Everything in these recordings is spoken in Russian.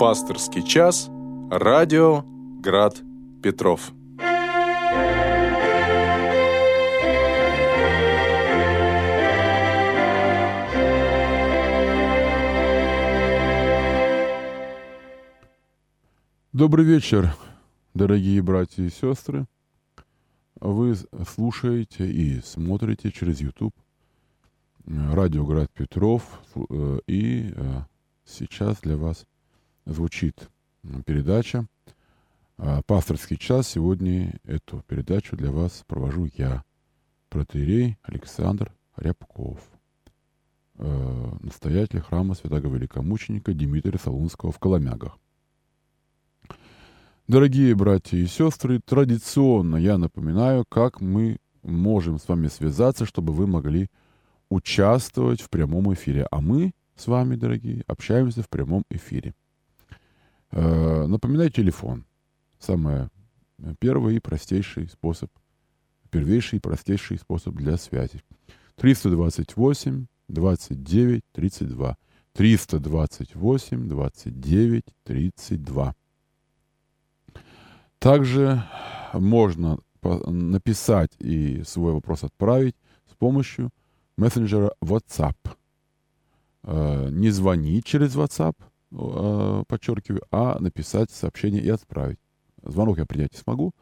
Пасторский час. Радио Град Петров. Добрый вечер, дорогие братья и сестры. Вы слушаете и смотрите через YouTube радио Град Петров. Э, и э, сейчас для вас звучит передача э, «Пасторский час». Сегодня эту передачу для вас провожу я, протеерей Александр Рябков, настоятель храма святого великомученика Дмитрия Солунского в Коломягах. Дорогие братья и сестры, традиционно я напоминаю, как мы можем с вами связаться, чтобы вы могли участвовать в прямом эфире. А мы с вами, дорогие, общаемся в прямом эфире. Э, напоминаю телефон. Самый первый и простейший способ, первейший и простейший способ для связи. 328 29 32. 328 29 32. Также можно написать и свой вопрос отправить с помощью мессенджера WhatsApp. Э, не звонить через WhatsApp, э, подчеркиваю, а написать сообщение и отправить. Звонок я принять не смогу,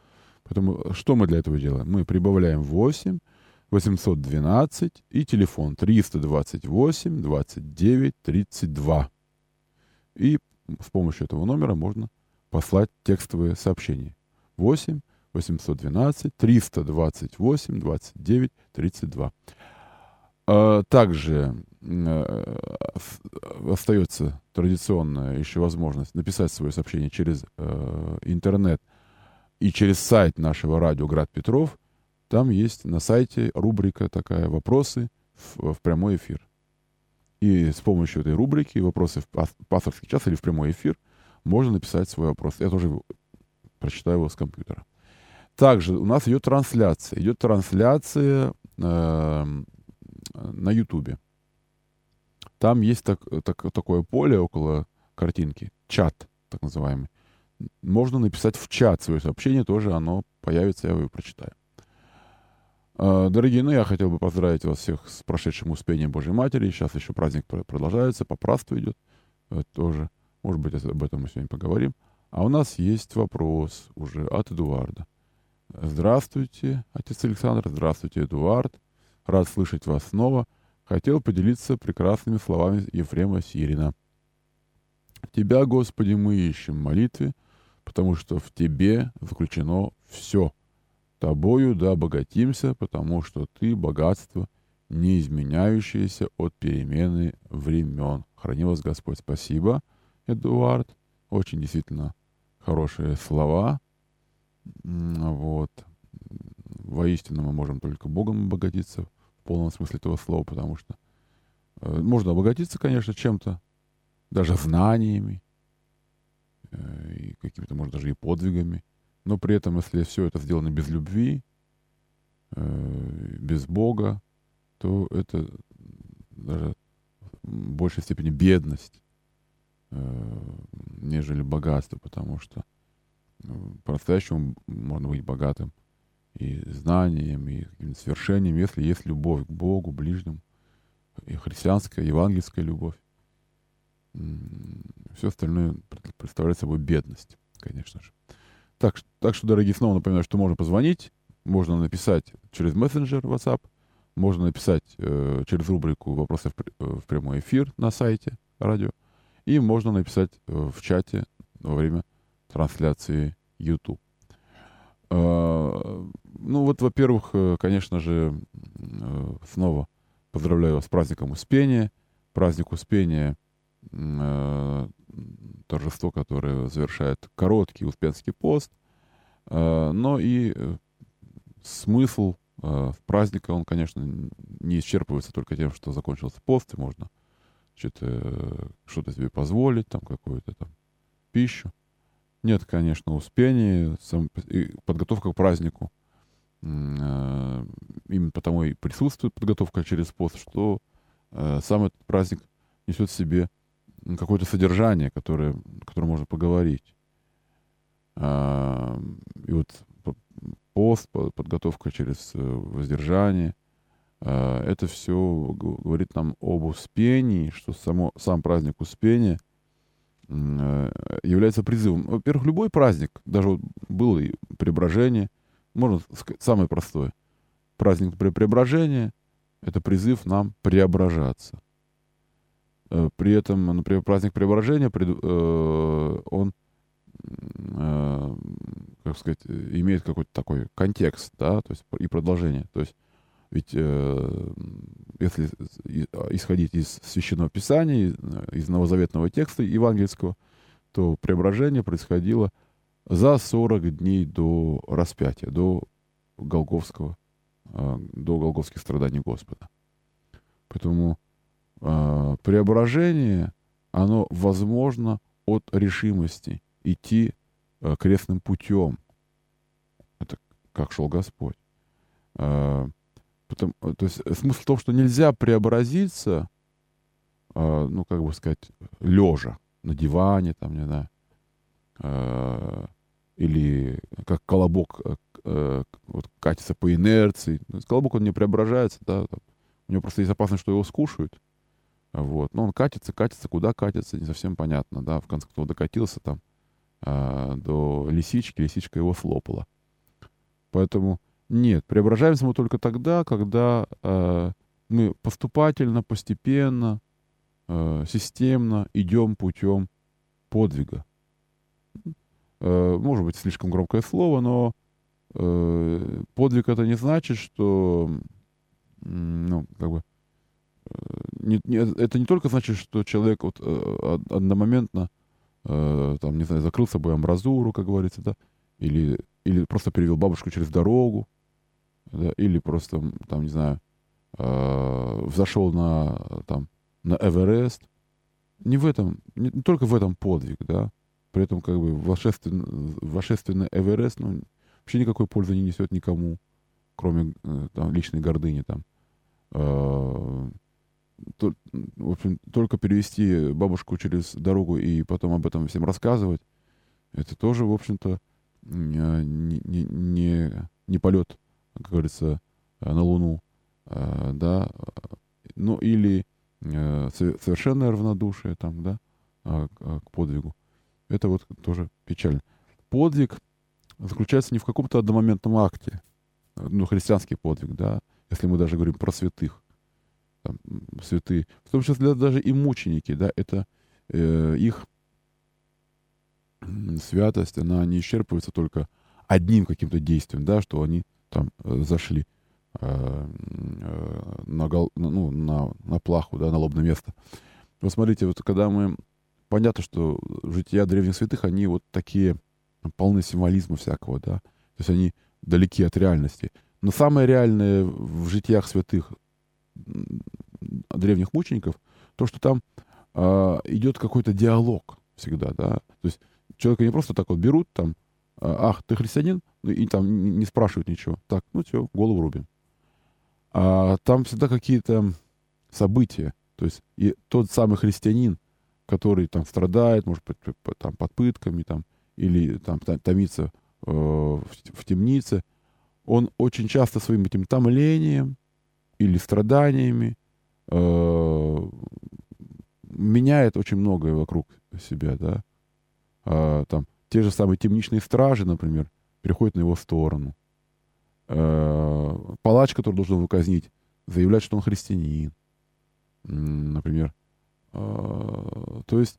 поэтому что мы для этого делаем? Мы прибавляем 8 812 и телефон 328 29 32. И с помощью этого номера можно послать текстовые сообщения. 8 812 328 29 32. Также э, остается традиционная еще возможность написать свое сообщение через э, интернет и через сайт нашего радио «Град Петров». Там есть на сайте рубрика такая «Вопросы в, в прямой эфир». И с помощью этой рубрики «Вопросы в пасторский час» или в прямой эфир можно написать свой вопрос. Я тоже прочитаю его с компьютера. Также у нас идет трансляция. Идет трансляция э, на Ютубе. Там есть так, так, такое поле около картинки, чат так называемый. Можно написать в чат свое сообщение, тоже оно появится, я его прочитаю. Э, дорогие, ну я хотел бы поздравить вас всех с прошедшим успением Божьей Матери. Сейчас еще праздник продолжается, попраство идет э, тоже. Может быть, об этом мы сегодня поговорим. А у нас есть вопрос уже от Эдуарда. Здравствуйте, отец Александр. Здравствуйте, Эдуард. Рад слышать вас снова. Хотел поделиться прекрасными словами Ефрема Сирина. Тебя, Господи, мы ищем в молитве, потому что в Тебе заключено все. Тобою да обогатимся, потому что Ты — богатство, не изменяющееся от перемены времен. Храни вас Господь. Спасибо. Эдуард. Очень действительно хорошие слова. Вот. Воистину мы можем только Богом обогатиться полном смысле этого слова, потому что э, можно обогатиться, конечно, чем-то, даже знаниями, э, и какими-то, может, даже и подвигами, но при этом, если все это сделано без любви, э, без Бога, то это даже в большей степени бедность. Э, нежели богатство, потому что ну, по-настоящему можно быть богатым и знанием, и свершением, если есть любовь к Богу, ближнему, и христианская, евангельская любовь. Все остальное представляет собой бедность, конечно же. Так, так что, дорогие, снова напоминаю, что можно позвонить, можно написать через мессенджер WhatsApp, можно написать э, через рубрику «Вопросы в, э, в прямой эфир» на сайте радио, и можно написать э, в чате во время трансляции YouTube. А, ну вот, во-первых, э, конечно же, э, снова поздравляю вас с праздником Успения. Праздник Успения торжество, которое завершает короткий Успенский пост. Но и смысл праздника, он, конечно, не исчерпывается только тем, что закончился пост, и можно что-то что себе позволить, там какую-то там пищу. Нет, конечно, успения, сам, подготовка к празднику. Э, именно потому и присутствует подготовка через пост, что э, сам этот праздник несет в себе какое-то содержание, которое, которое можно поговорить. А, и вот пост, подготовка через э, воздержание, это все говорит нам об успении, что само, сам праздник Успения является призывом. Во-первых, любой праздник, даже вот было и преображение, можно сказать, самое простое. Праздник преображения — это призыв нам преображаться. Э, при этом, например, праздник преображения, он э, как сказать, имеет какой-то такой контекст, да, то есть и продолжение. То есть ведь э, если исходить из Священного Писания, из новозаветного текста евангельского, то преображение происходило за 40 дней до распятия, до Голговского, э, до Голговских страданий Господа. Поэтому э, преображение, оно возможно от решимости идти э, крестным путем. Это как шел Господь. Э, потом, э, то есть смысл в том, что нельзя преобразиться, э, ну, как бы сказать, лежа на диване, там, не знаю, э, или как колобок э, э, вот, катится по инерции. Колобок, он не преображается, да, там, у него просто есть опасность, что его скушают. Вот. Но он катится, катится, куда катится, не совсем понятно, да, в конце концов докатился там, а, до лисички, лисичка его слопала. Поэтому нет, преображаемся мы только тогда, когда э, мы поступательно, постепенно, э, системно идем путем подвига. Э, может быть, слишком громкое слово, но э, подвиг это не значит, что, ну, как бы, не, не, это не только значит, что человек вот, э, одномоментно э, там, не знаю, закрыл собой амбразуру, как говорится, да, или, или просто перевел бабушку через дорогу, да, или просто, там, не знаю, э, взошел на, там, на Эверест. Не в этом, не, не только в этом подвиг, да, при этом как бы вошественно, вошественно Эверест, ну, вообще никакой пользы не несет никому, кроме э, там, личной гордыни там. Э, то, в общем, только перевести бабушку через дорогу и потом об этом всем рассказывать, это тоже, в общем-то, не, не, не, не полет, как говорится, на Луну, а, да, ну или э, совершенное равнодушие там, да, а, а, к подвигу. Это вот тоже печально. Подвиг заключается не в каком-то одномоментном акте, ну, христианский подвиг, да, если мы даже говорим про святых там, святые, в том числе даже и мученики, да, это э, их святость, она не исчерпывается только одним каким-то действием, да, что они там э, зашли э, э, на, гол, ну, на, на плаху, да, на лобное место. Вот смотрите, вот когда мы... Понятно, что жития древних святых, они вот такие полны символизма всякого, да. То есть они далеки от реальности. Но самое реальное в житиях святых древних мучеников, то, что там э, идет какой-то диалог всегда, да, то есть человека не просто так вот берут, там, ах, ты христианин, ну, и там не спрашивают ничего, так, ну все, голову рубим. А там всегда какие-то события, то есть и тот самый христианин, который там страдает, может быть, там, под пытками, там, или там томится э, в, темнице, он очень часто своим этим томлением или страданиями Э, меняет очень многое вокруг себя, да. А, там те же самые темничные стражи, например, переходят на его сторону. А, палач, который должен его казнить, заявляет, что он христианин, например. А, то есть,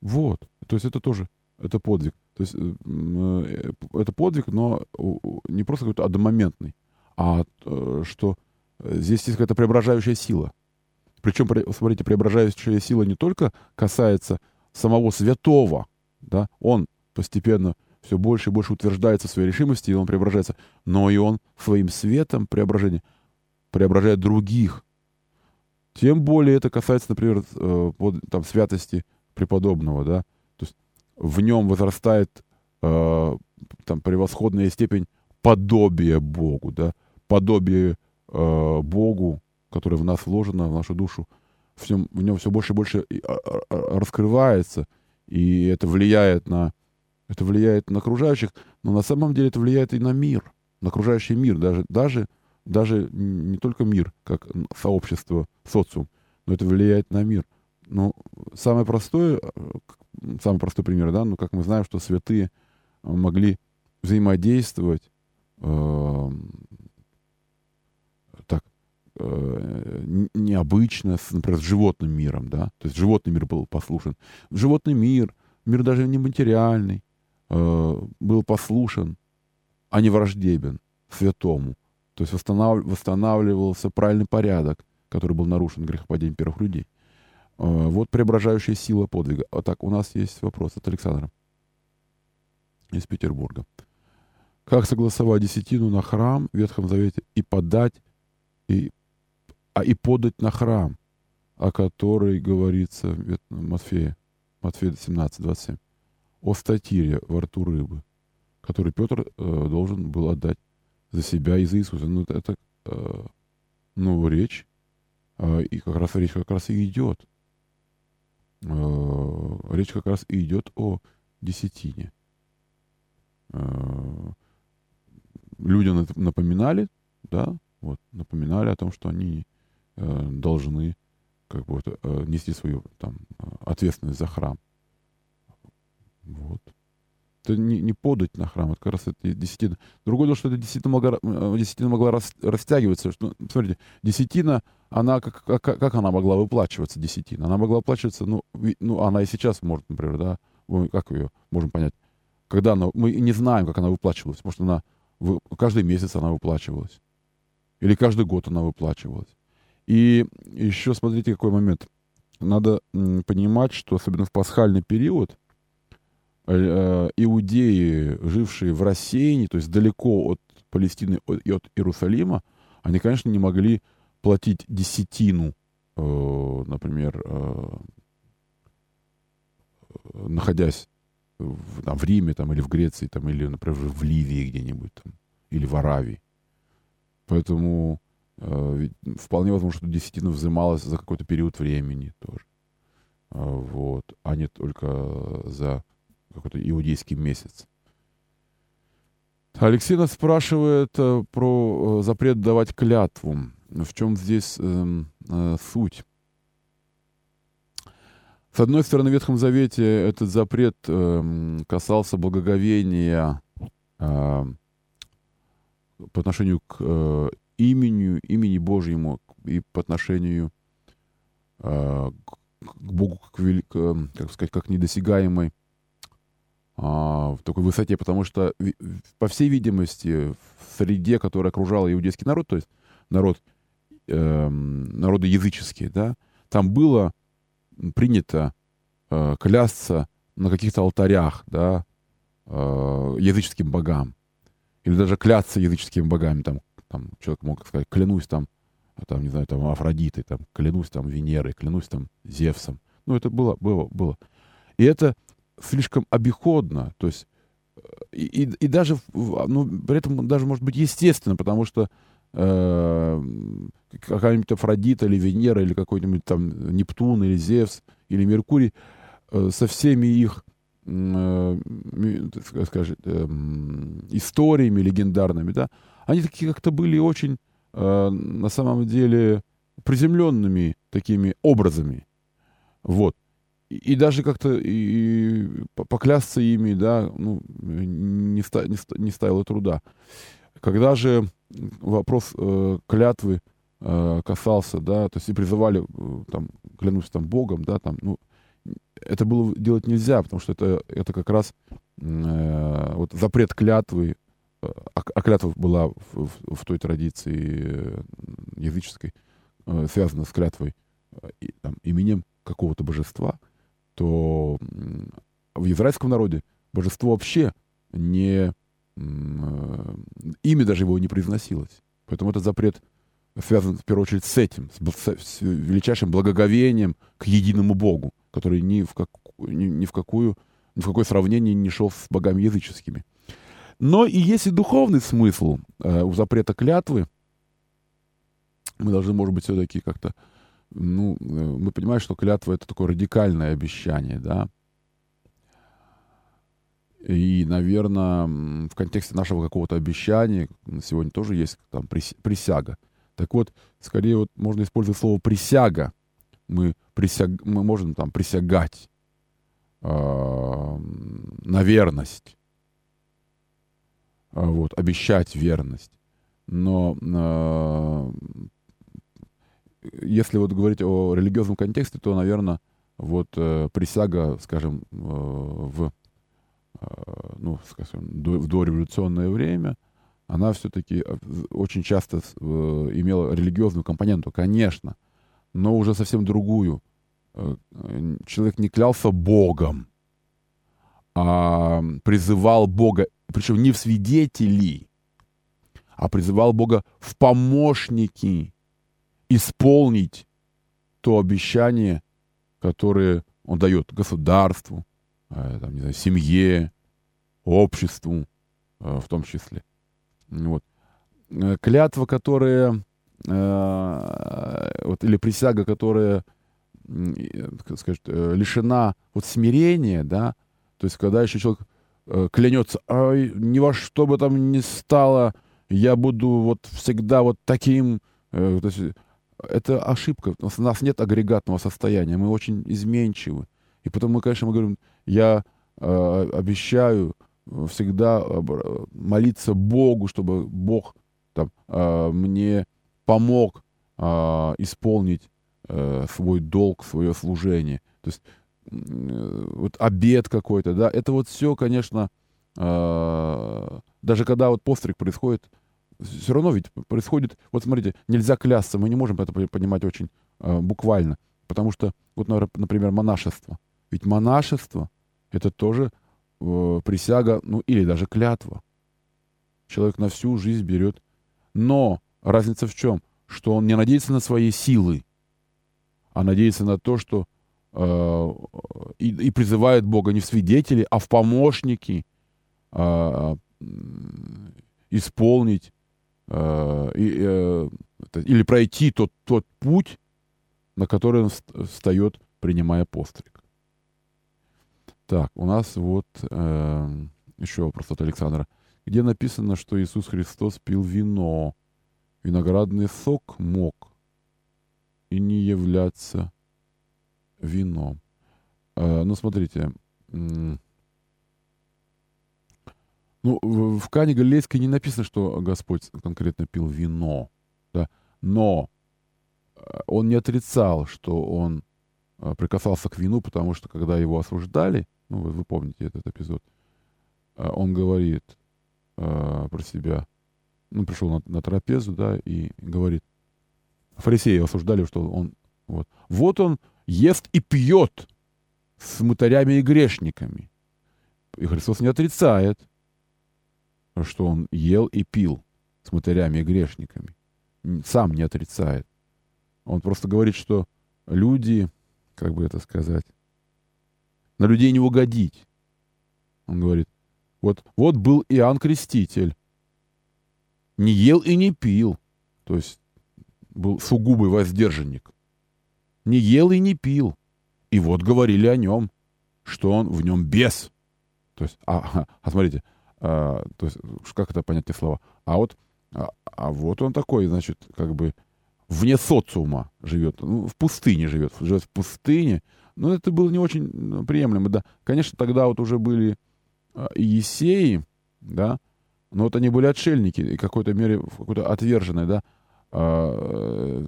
вот, то есть это тоже, это подвиг. То есть э, это подвиг, но не просто какой-то одномоментный, а что здесь есть какая-то преображающая сила. Причем, смотрите, преображающая сила не только касается самого святого, да, он постепенно все больше и больше утверждается в своей решимости, и он преображается, но и он своим светом преображения преображает других. Тем более это касается, например, э, там, святости преподобного, да, то есть в нем возрастает э, там превосходная степень подобия Богу, да, подобие э, Богу которое в нас вложено, в нашу душу, в нем, в нем все больше и больше а, а, раскрывается, и это влияет на, это влияет на окружающих, но на самом деле это влияет и на мир, на окружающий мир, даже, даже, даже не только мир, как сообщество, социум, но это влияет на мир. Ну, самое простое, самый простой пример, да, ну, как мы знаем, что святые могли взаимодействовать э, так э, необычно, с, например, с животным миром, да, то есть животный мир был послушен. Животный мир, мир даже не материальный, э, был послушен, а не враждебен святому. То есть восстанов, восстанавливался правильный порядок, который был нарушен грехопадением первых людей. Э, вот преображающая сила подвига. Вот так, у нас есть вопрос от Александра из Петербурга. Как согласовать десятину на храм в Ветхом Завете и подать, и, а и подать на храм, о которой говорится в Матфея, Матфея 17, 27, о статире во рту рыбы, который Петр э, должен был отдать за себя и за Иисуса. Ну, это, э, ну, речь, э, и как раз речь как раз и идет. Э, речь как раз и идет о десятине. Э, люди напоминали, да, вот, напоминали о том, что они э, должны как бы э, нести свою там ответственность за храм. Вот. Это не, не подать на храм, это как раз это десятина. Другое дело, что это десятина могла, десятина могла рас, растягиваться. Что, смотрите, десятина, она, как, как, как она могла выплачиваться, десятина? Она могла выплачиваться, ну, ну, она и сейчас может, например, да, мы, как ее можем понять? Когда она, мы не знаем, как она выплачивалась. Может, она вы, каждый месяц она выплачивалась. Или каждый год она выплачивалась. И еще смотрите, какой момент. Надо понимать, что особенно в пасхальный период э, э, иудеи, жившие в рассеянии, то есть далеко от Палестины и от Иерусалима, они, конечно, не могли платить десятину, э, например, находясь в, там, в Риме там, или в Греции, там, или, например, в Ливии где-нибудь, там, или в Аравии. Поэтому э, вполне возможно, что десятина взималась за какой-то период времени тоже. Э, вот, а не только за какой-то иудейский месяц. Алексей нас спрашивает э, про э, запрет давать клятву. В чем здесь э, э, суть? С одной стороны, в Ветхом Завете этот запрет э, касался благоговения э, по отношению к э, имени, имени Божьему и по отношению э, к Богу как, велик, как сказать, как недосягаемой э, в такой высоте, потому что, по всей видимости, в среде, которая окружала иудейский народ, то есть народ, э, народы языческие, да, там было принято э, клясться на каких-то алтарях, да, э, языческим богам. Или даже клясться языческими богами. Там, там человек мог сказать, клянусь там, там, не знаю, там, Афродитой, там, клянусь там Венерой, клянусь там Зевсом. Ну, это было, было, было. И это слишком обиходно, то есть э, и, и, и даже, ну, при этом даже может быть естественно, потому что э, какая-нибудь Афродита или Венера или какой-нибудь там Нептун или Зевс или Меркурий э, со всеми их э, скажем, э, историями легендарными, да, они такие как-то были очень э, на самом деле приземленными такими образами. Вот. И, даже как-то и, и поклясться ими, да, ну, не, ста, не, ста, не ставило труда. Когда же вопрос э, клятвы э, касался, да, то есть и призывали, э, там, клянусь там Богом, да, там, ну, это было делать нельзя, потому что это, это как раз э, вот запрет клятвы, э, а, а клятва была в, в, в той традиции э, языческой, э, связана с клятвой э, и, там, именем какого-то божества, то э, в израильском народе божество вообще не Э, имя даже его не произносилось. Поэтому этот запрет связан в первую очередь с этим, с, величайшим благоговением к единому Богу, который ни в, как, ни, ни, в какую, ни в какое сравнение не шел с богами языческими. Но и есть и духовный смысл э, у запрета клятвы. Мы должны, может быть, все-таки как-то ну, э, мы понимаем, что клятва — это такое радикальное обещание, да. И, наверное, в контексте нашего какого-то обещания сегодня тоже есть там присяга. Так вот, скорее вот можно использовать слово «присяга». Мы, присяг, мы можем там присягать э, на верность, э, вот, обещать верность. Но э, если вот говорить о религиозном контексте, то, наверное, вот э, присяга, скажем, э, в, э, ну, скажем, до, в дореволюционное время, она все-таки э, очень часто э, имела религиозную компоненту, конечно, но уже совсем другую. Э, человек не клялся Богом, а призывал Бога, причем не в свидетели, а призывал Бога в помощники, исполнить то обещание, которое он дает государству, э, там, не знаю, семье, обществу э, в том числе. Вот. Э, клятва, которая, вот, или присяга, которая, сказать, лишена вот смирения, да, то есть когда еще человек клянется, Ай, ни во что бы там ни стало, я буду вот всегда вот таким, то есть это ошибка. У нас нет агрегатного состояния, мы очень изменчивы. И потом мы, конечно, мы говорим, я э, обещаю всегда молиться Богу, чтобы Бог там, э, мне помог э, исполнить э, свой долг, свое служение. То есть э, вот обед какой-то, да, это вот все, конечно, э, даже когда вот постриг происходит, все равно ведь происходит, вот смотрите, нельзя клясться, мы не можем это понимать очень э, буквально, потому что, вот, например, монашество. Ведь монашество — это тоже э, присяга, ну или даже клятва. Человек на всю жизнь берет. Но разница в чем? Что он не надеется на свои силы, а надеется на то, что э, и, и призывает Бога не в свидетели, а в помощники э, исполнить Э, э, или пройти тот, тот путь, на который он встает, принимая постриг. Так, у нас вот э, еще вопрос от Александра. Где написано, что Иисус Христос пил вино, виноградный сок мог и не являться вином. Э, ну, смотрите, ну, в, Кане Галилейской не написано, что Господь конкретно пил вино, да, но э, он не отрицал, что он э, прикасался к вину, потому что когда его осуждали, ну, вы, вы помните этот эпизод, э, он говорит э, про себя, ну, пришел на, на трапезу, да, и говорит, фарисеи осуждали, что он, вот, вот он ест и пьет с мытарями и грешниками. И Христос не отрицает, что он ел и пил с матерями и грешниками. Сам не отрицает. Он просто говорит, что люди, как бы это сказать, на людей не угодить. Он говорит, вот, вот был Иоанн Креститель. Не ел и не пил. То есть был сугубый воздержанник. Не ел и не пил. И вот говорили о нем, что он в нем бес. То есть, а, а смотрите, а, то есть, как это понять эти слова? А вот, а, а вот он такой, значит, как бы вне социума живет, ну, в пустыне живет, живет в пустыне. Но это было не очень ну, приемлемо, да. Конечно, тогда вот уже были а, Есеи, да, но вот они были отшельники, и какой-то мере какой-то отверженные, да, а,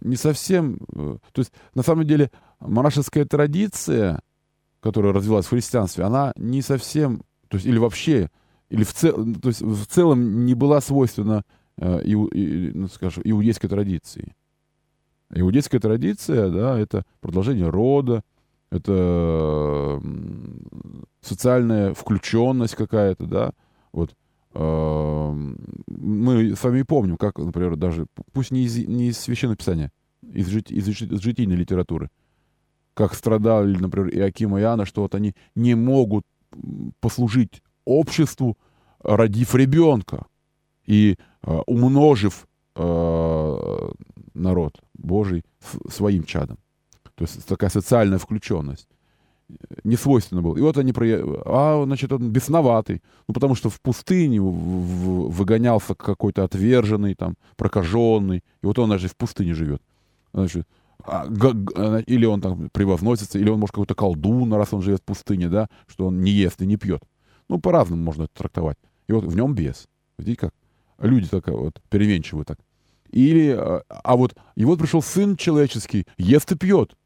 не совсем... Э, то есть, на самом деле, монашеская традиция, которая развилась в христианстве, она не совсем... То есть, или вообще или в, цел, то есть в целом не была свойственна э, иу, и, ну, скажем, иудейской традиции. Иудейская традиция, да, это продолжение рода, это социальная включенность какая-то, да, вот. Э, мы с вами помним, как, например, даже, пусть не из, не из Священного Писания, из, жит, из, из житийной литературы, как страдали, например, Иаким и Иоанна, что вот они не могут послужить обществу, родив ребенка и э, умножив э, народ Божий своим чадом. То есть такая социальная включенность. Не свойственно было. И вот они, а, значит, он бесноватый. Ну, потому что в пустыне выгонялся какой-то отверженный, там, прокаженный. И вот он даже в пустыне живет. Значит, а, или он там превозносится, или он, может, какой-то колдун, раз он живет в пустыне, да, что он не ест и не пьет. Ну, по-разному можно это трактовать. И вот в нем бес. Видите как? Люди так вот переменчивые так. Или, а, а вот, и вот пришел сын человеческий, ест и пьет.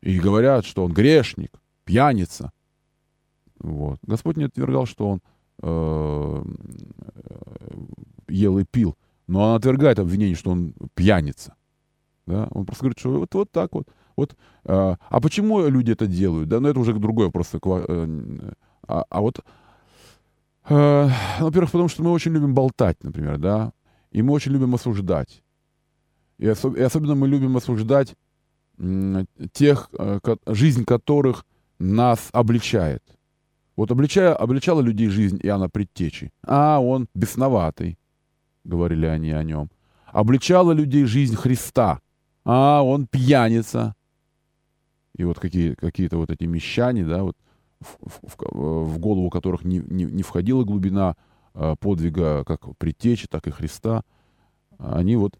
И говорят, что он грешник, пьяница. Вот. Господь не отвергал, что он э, ел и пил. Но он отвергает обвинение, что он пьяница. Да? Он просто говорит, что вот, вот так вот. вот э, а почему люди это делают? Да? Ну, это уже другой вопрос. Э, а, а вот, э, во-первых, потому что мы очень любим болтать, например, да, и мы очень любим осуждать. И, особ- и особенно мы любим осуждать тех, э, жизнь которых нас обличает. Вот обличая, обличала людей жизнь Иоанна Предтечи. А, он бесноватый, говорили они о нем. Обличала людей жизнь Христа. А, он пьяница. И вот какие, какие-то вот эти мещане, да, вот в, в, в голову которых не, не, не входила глубина э, подвига как Предтечи, так и Христа, они вот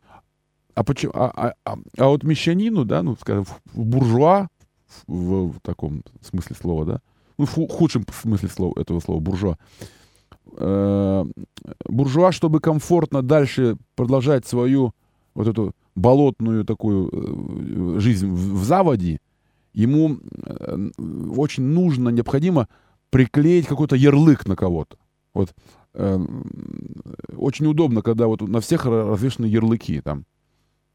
а, почему, а, а, а, а вот мещанину, да, ну, скажем, буржуа, в, в таком смысле слова, да, ну, в худшем смысле слова, этого слова, буржуа, э, буржуа, чтобы комфортно дальше продолжать свою вот эту болотную такую э, жизнь в, в заводе, ему э, очень нужно, необходимо приклеить какой-то ярлык на кого-то. Вот э, очень удобно, когда вот на всех развешаны ярлыки там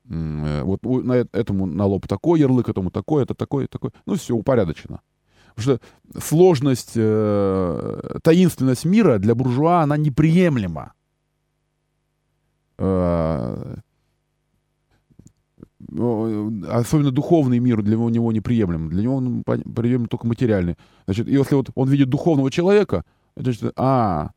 Э, вот на этому на лоб такой ярлык, этому такой, это такой, такой. Ну, все упорядочено. Потому что сложность, э, таинственность мира для буржуа, она неприемлема. Э, особенно духовный мир для него неприемлем. Для него он приемлем только материальный. Значит, если вот он видит духовного человека, значит, а,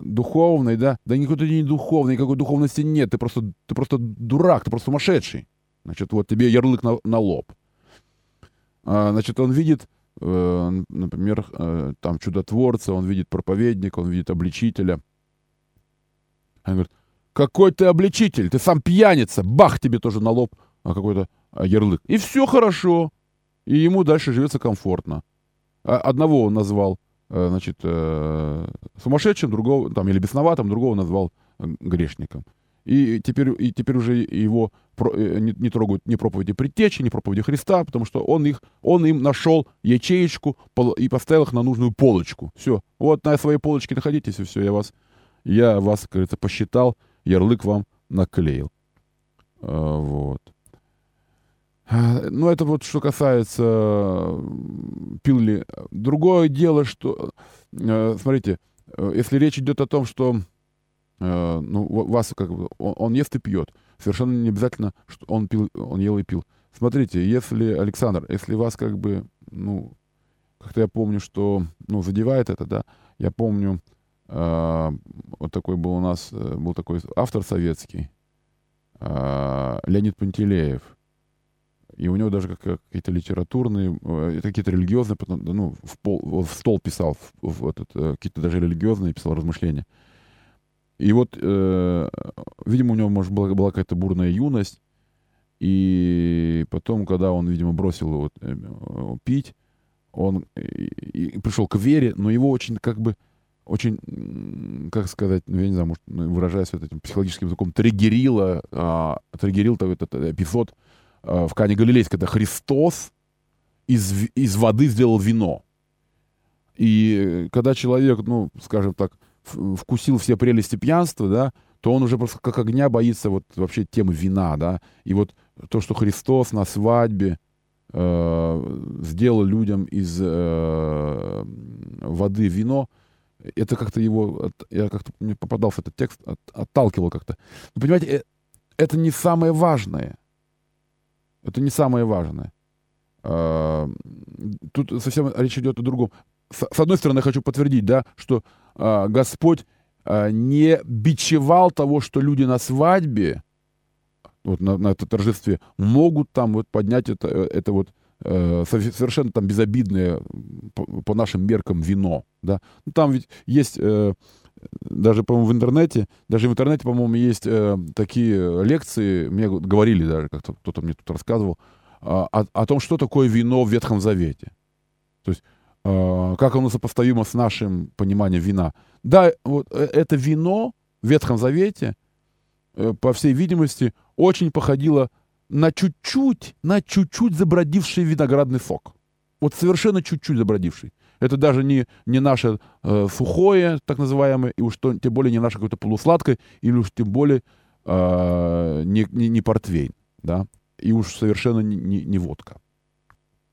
духовный, да? Да никакой ты не духовный, никакой духовности нет. Ты просто, ты просто дурак, ты просто сумасшедший. Значит, вот тебе ярлык на, на лоб. А, значит, он видит, э, например, э, там чудотворца, он видит проповедника, он видит обличителя. Он говорит, какой ты обличитель, ты сам пьяница, бах тебе тоже на лоб а, какой-то а, ярлык. И все хорошо. И ему дальше живется комфортно. А, одного он назвал Э, значит, э, сумасшедшим, другого, там, или бесноватым, другого назвал э, грешником. И теперь, и теперь уже его не, не трогают ни проповеди предтечи, ни проповеди Христа, потому что он, их, он им нашел ячеечку и поставил их на нужную полочку. Все. Вот на своей полочке находитесь, и все, я вас, я вас, как говорится, посчитал, ярлык вам наклеил. Вот. Ну, это вот что касается пил ли. Другое дело, что, э, смотрите, э, если речь идет о том, что э, ну, вас как бы, он, он ест и пьет, совершенно не обязательно, что он пил, он ел и пил. Смотрите, если, Александр, если вас как бы, ну, как-то я помню, что, ну, задевает это, да, я помню, э, вот такой был у нас, был такой автор советский, э, Леонид Пантелеев, и у него даже какие-то литературные, э, какие-то религиозные, ну, в, пол, в стол писал, в, в этот, э, какие-то даже религиозные писал размышления. И вот, э, видимо, у него, может, была, была какая-то бурная юность, и потом, когда он, видимо, бросил э, пить, он и, и пришел к вере, но его очень, как бы, очень, как сказать, ну, я не знаю, может, ну, выражаясь вот этим психологическим языком, триггерило, а, триггерил этот, этот эпизод, Э, в Кане Галилейской, это Христос из, из воды сделал вино. И когда человек, ну, скажем так, вкусил все прелести пьянства, да, то он уже просто как огня боится вот вообще темы вина, да. И вот то, что Христос на свадьбе э, сделал людям из э, воды вино, это как-то его, я как-то мне попадался этот текст, от, отталкивал как-то. Но понимаете, э, это не самое важное. Это не самое важное. Тут совсем речь идет о другом. С одной стороны, я хочу подтвердить, да, что а, Господь а, не бичевал того, что люди на свадьбе вот на, на это торжестве, могут там вот поднять это, э, это вот э, совершенно там безобидное по, нашим меркам вино, да. Ну, там ведь есть э, даже, по-моему, в интернете, даже в интернете, по-моему, есть э, такие лекции, мне говорили даже, как-то кто-то мне тут рассказывал, э, о, о том, что такое вино в Ветхом Завете. То есть, э, как оно сопоставимо с нашим пониманием вина. Да, вот это вино в Ветхом Завете, по всей видимости, очень походило на чуть-чуть, на чуть-чуть забродивший виноградный сок. Вот совершенно чуть-чуть забродивший. Это даже не, не наше э, сухое, так называемое, и уж то, тем более не наше какое-то полусладкое, или уж тем более э, не, не, не портвейн, да, и уж совершенно не, не, не водка.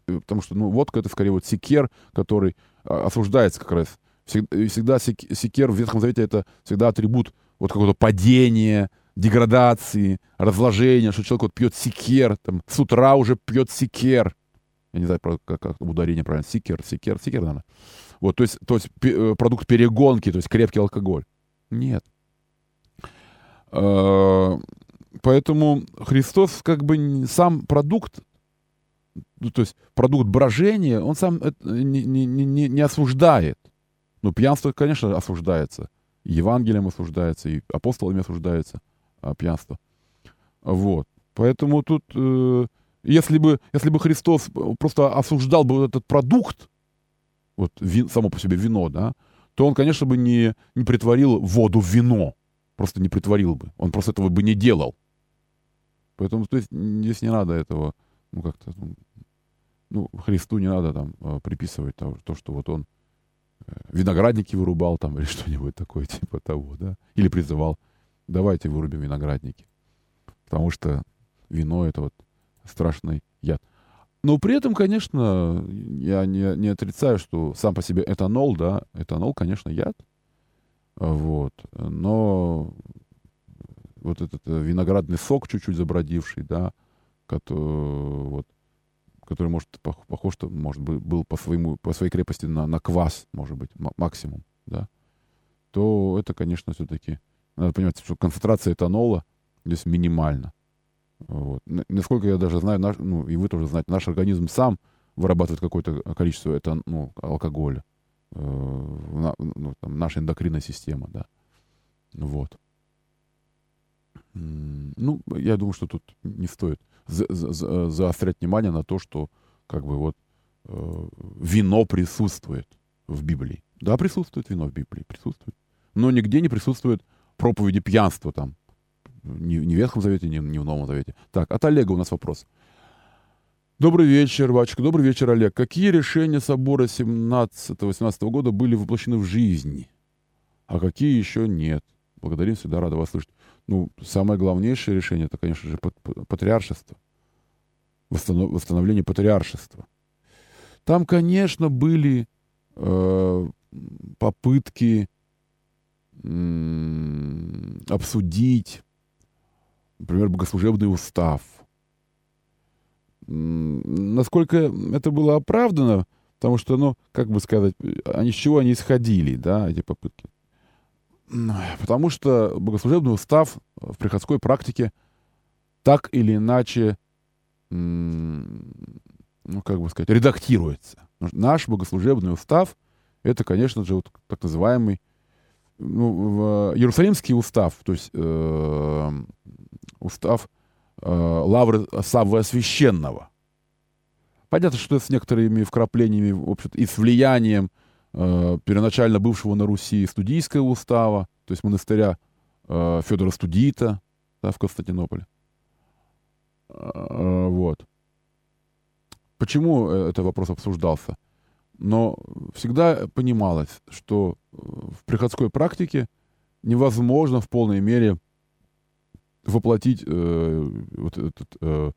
Потому что, ну, водка это скорее вот секер, который э, осуждается как раз. Всегда, всегда секер в Ветхом Завете это всегда атрибут вот какого-то падения, деградации, разложения, что человек вот пьет секер, там, с утра уже пьет секер, я не знаю, как, как ударение правильно. Сикер, сикер, сикер, наверное. Вот, то есть, то есть э, продукт перегонки, то есть крепкий алкоголь. Нет. А, поэтому Христос как бы сам продукт, ну, то есть продукт брожения, он сам не, не, не, не осуждает. Ну, пьянство, конечно, осуждается. Евангелием осуждается, и апостолами осуждается а, пьянство. Вот. Поэтому тут э, если бы, если бы Христос просто осуждал бы этот продукт, вот вин, само по себе вино, да, то он, конечно, бы не, не притворил воду в вино. Просто не притворил бы. Он просто этого бы не делал. Поэтому то есть, здесь не надо этого, ну, как-то, ну, ну, Христу не надо там а, приписывать то, то что вот он э, виноградники вырубал там или что-нибудь такое типа того, да. Или призывал, давайте вырубим виноградники. Потому что вино это вот страшный яд. Но при этом, конечно, я не, не отрицаю, что сам по себе этанол, да, этанол, конечно, яд. Вот. Но вот этот э, виноградный сок чуть-чуть забродивший, да, который, вот, который может, похож, что, может быть, был по, своему, по своей крепости на, на квас, может быть, максимум, да, то это, конечно, все-таки, надо понимать, что концентрация этанола здесь минимальна. Вот. Насколько я даже знаю, наш, ну, и вы тоже знаете, наш организм сам вырабатывает какое-то количество это, ну, алкоголя. Э, на, ну, там, наша эндокринная система, да. Вот. Ну, я думаю, что тут не стоит за, за, заострять внимание на то, что как бы вот э, вино присутствует в Библии. Да, присутствует вино в Библии, присутствует. Но нигде не присутствует проповеди пьянства там, ни, ни в Ветхом Завете, ни, ни в Новом Завете. Так, от Олега у нас вопрос. Добрый вечер, Вачка. Добрый вечер, Олег. Какие решения собора 17-18 года были воплощены в жизни, а какие еще нет? Благодарим, всегда рада вас слышать. Ну, самое главнейшее решение, это, конечно же, патриаршество. Восстанов... Восстановление патриаршества. Там, конечно, были э, попытки обсудить например, богослужебный устав. Насколько это было оправдано, потому что, ну, как бы сказать, они с чего они исходили, да, эти попытки? Потому что богослужебный устав в приходской практике так или иначе, ну, как бы сказать, редактируется. Наш богослужебный устав — это, конечно же, вот так называемый ну, Иерусалимский устав, то есть э, устав э, Лавры Саввы Священного. Понятно, что с некоторыми вкраплениями в общем и с влиянием э, первоначально бывшего на Руси студийского устава, то есть монастыря э, Федора Студита да, в Константинополе. Э, вот. Почему э, этот вопрос обсуждался? Но всегда понималось, что в приходской практике невозможно в полной мере воплотить э, вот этот э,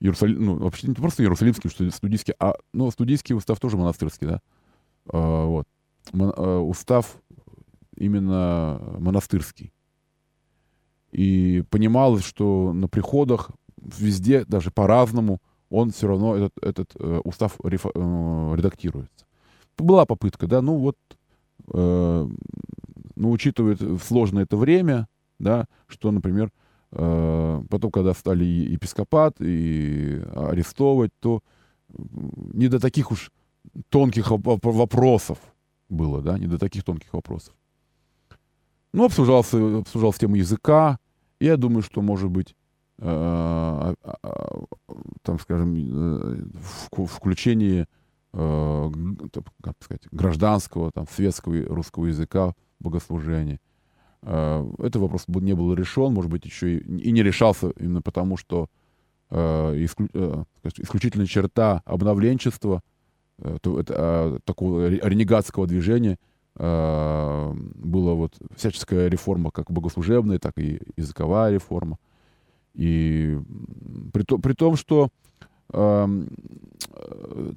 Иерусалим, ну, вообще не просто иерусалимский, что студийский, а, ну, студийский устав тоже монастырский, да, э, вот, Мон, э, устав именно монастырский. И понималось, что на приходах везде, даже по-разному, он все равно, этот, этот э, устав рефо, э, редактируется. Была попытка, да, ну вот, э, ну, учитывая сложное это время, да, что, например, э, потом, когда стали епископат и арестовывать, то не до таких уж тонких вопросов было, да, не до таких тонких вопросов. Ну, обсуждался, обсуждалась тема языка. Я думаю, что, может быть, там, скажем, э, включение, э, как сказать, гражданского, там, светского русского языка в богослужении. Этот вопрос не был решен, может быть, еще и, не решался именно потому, что исключительная черта обновленчества, это, такого ренегатского движения — э, была вот всяческая реформа, как богослужебная, так и языковая реформа. И при, то, при том, что э,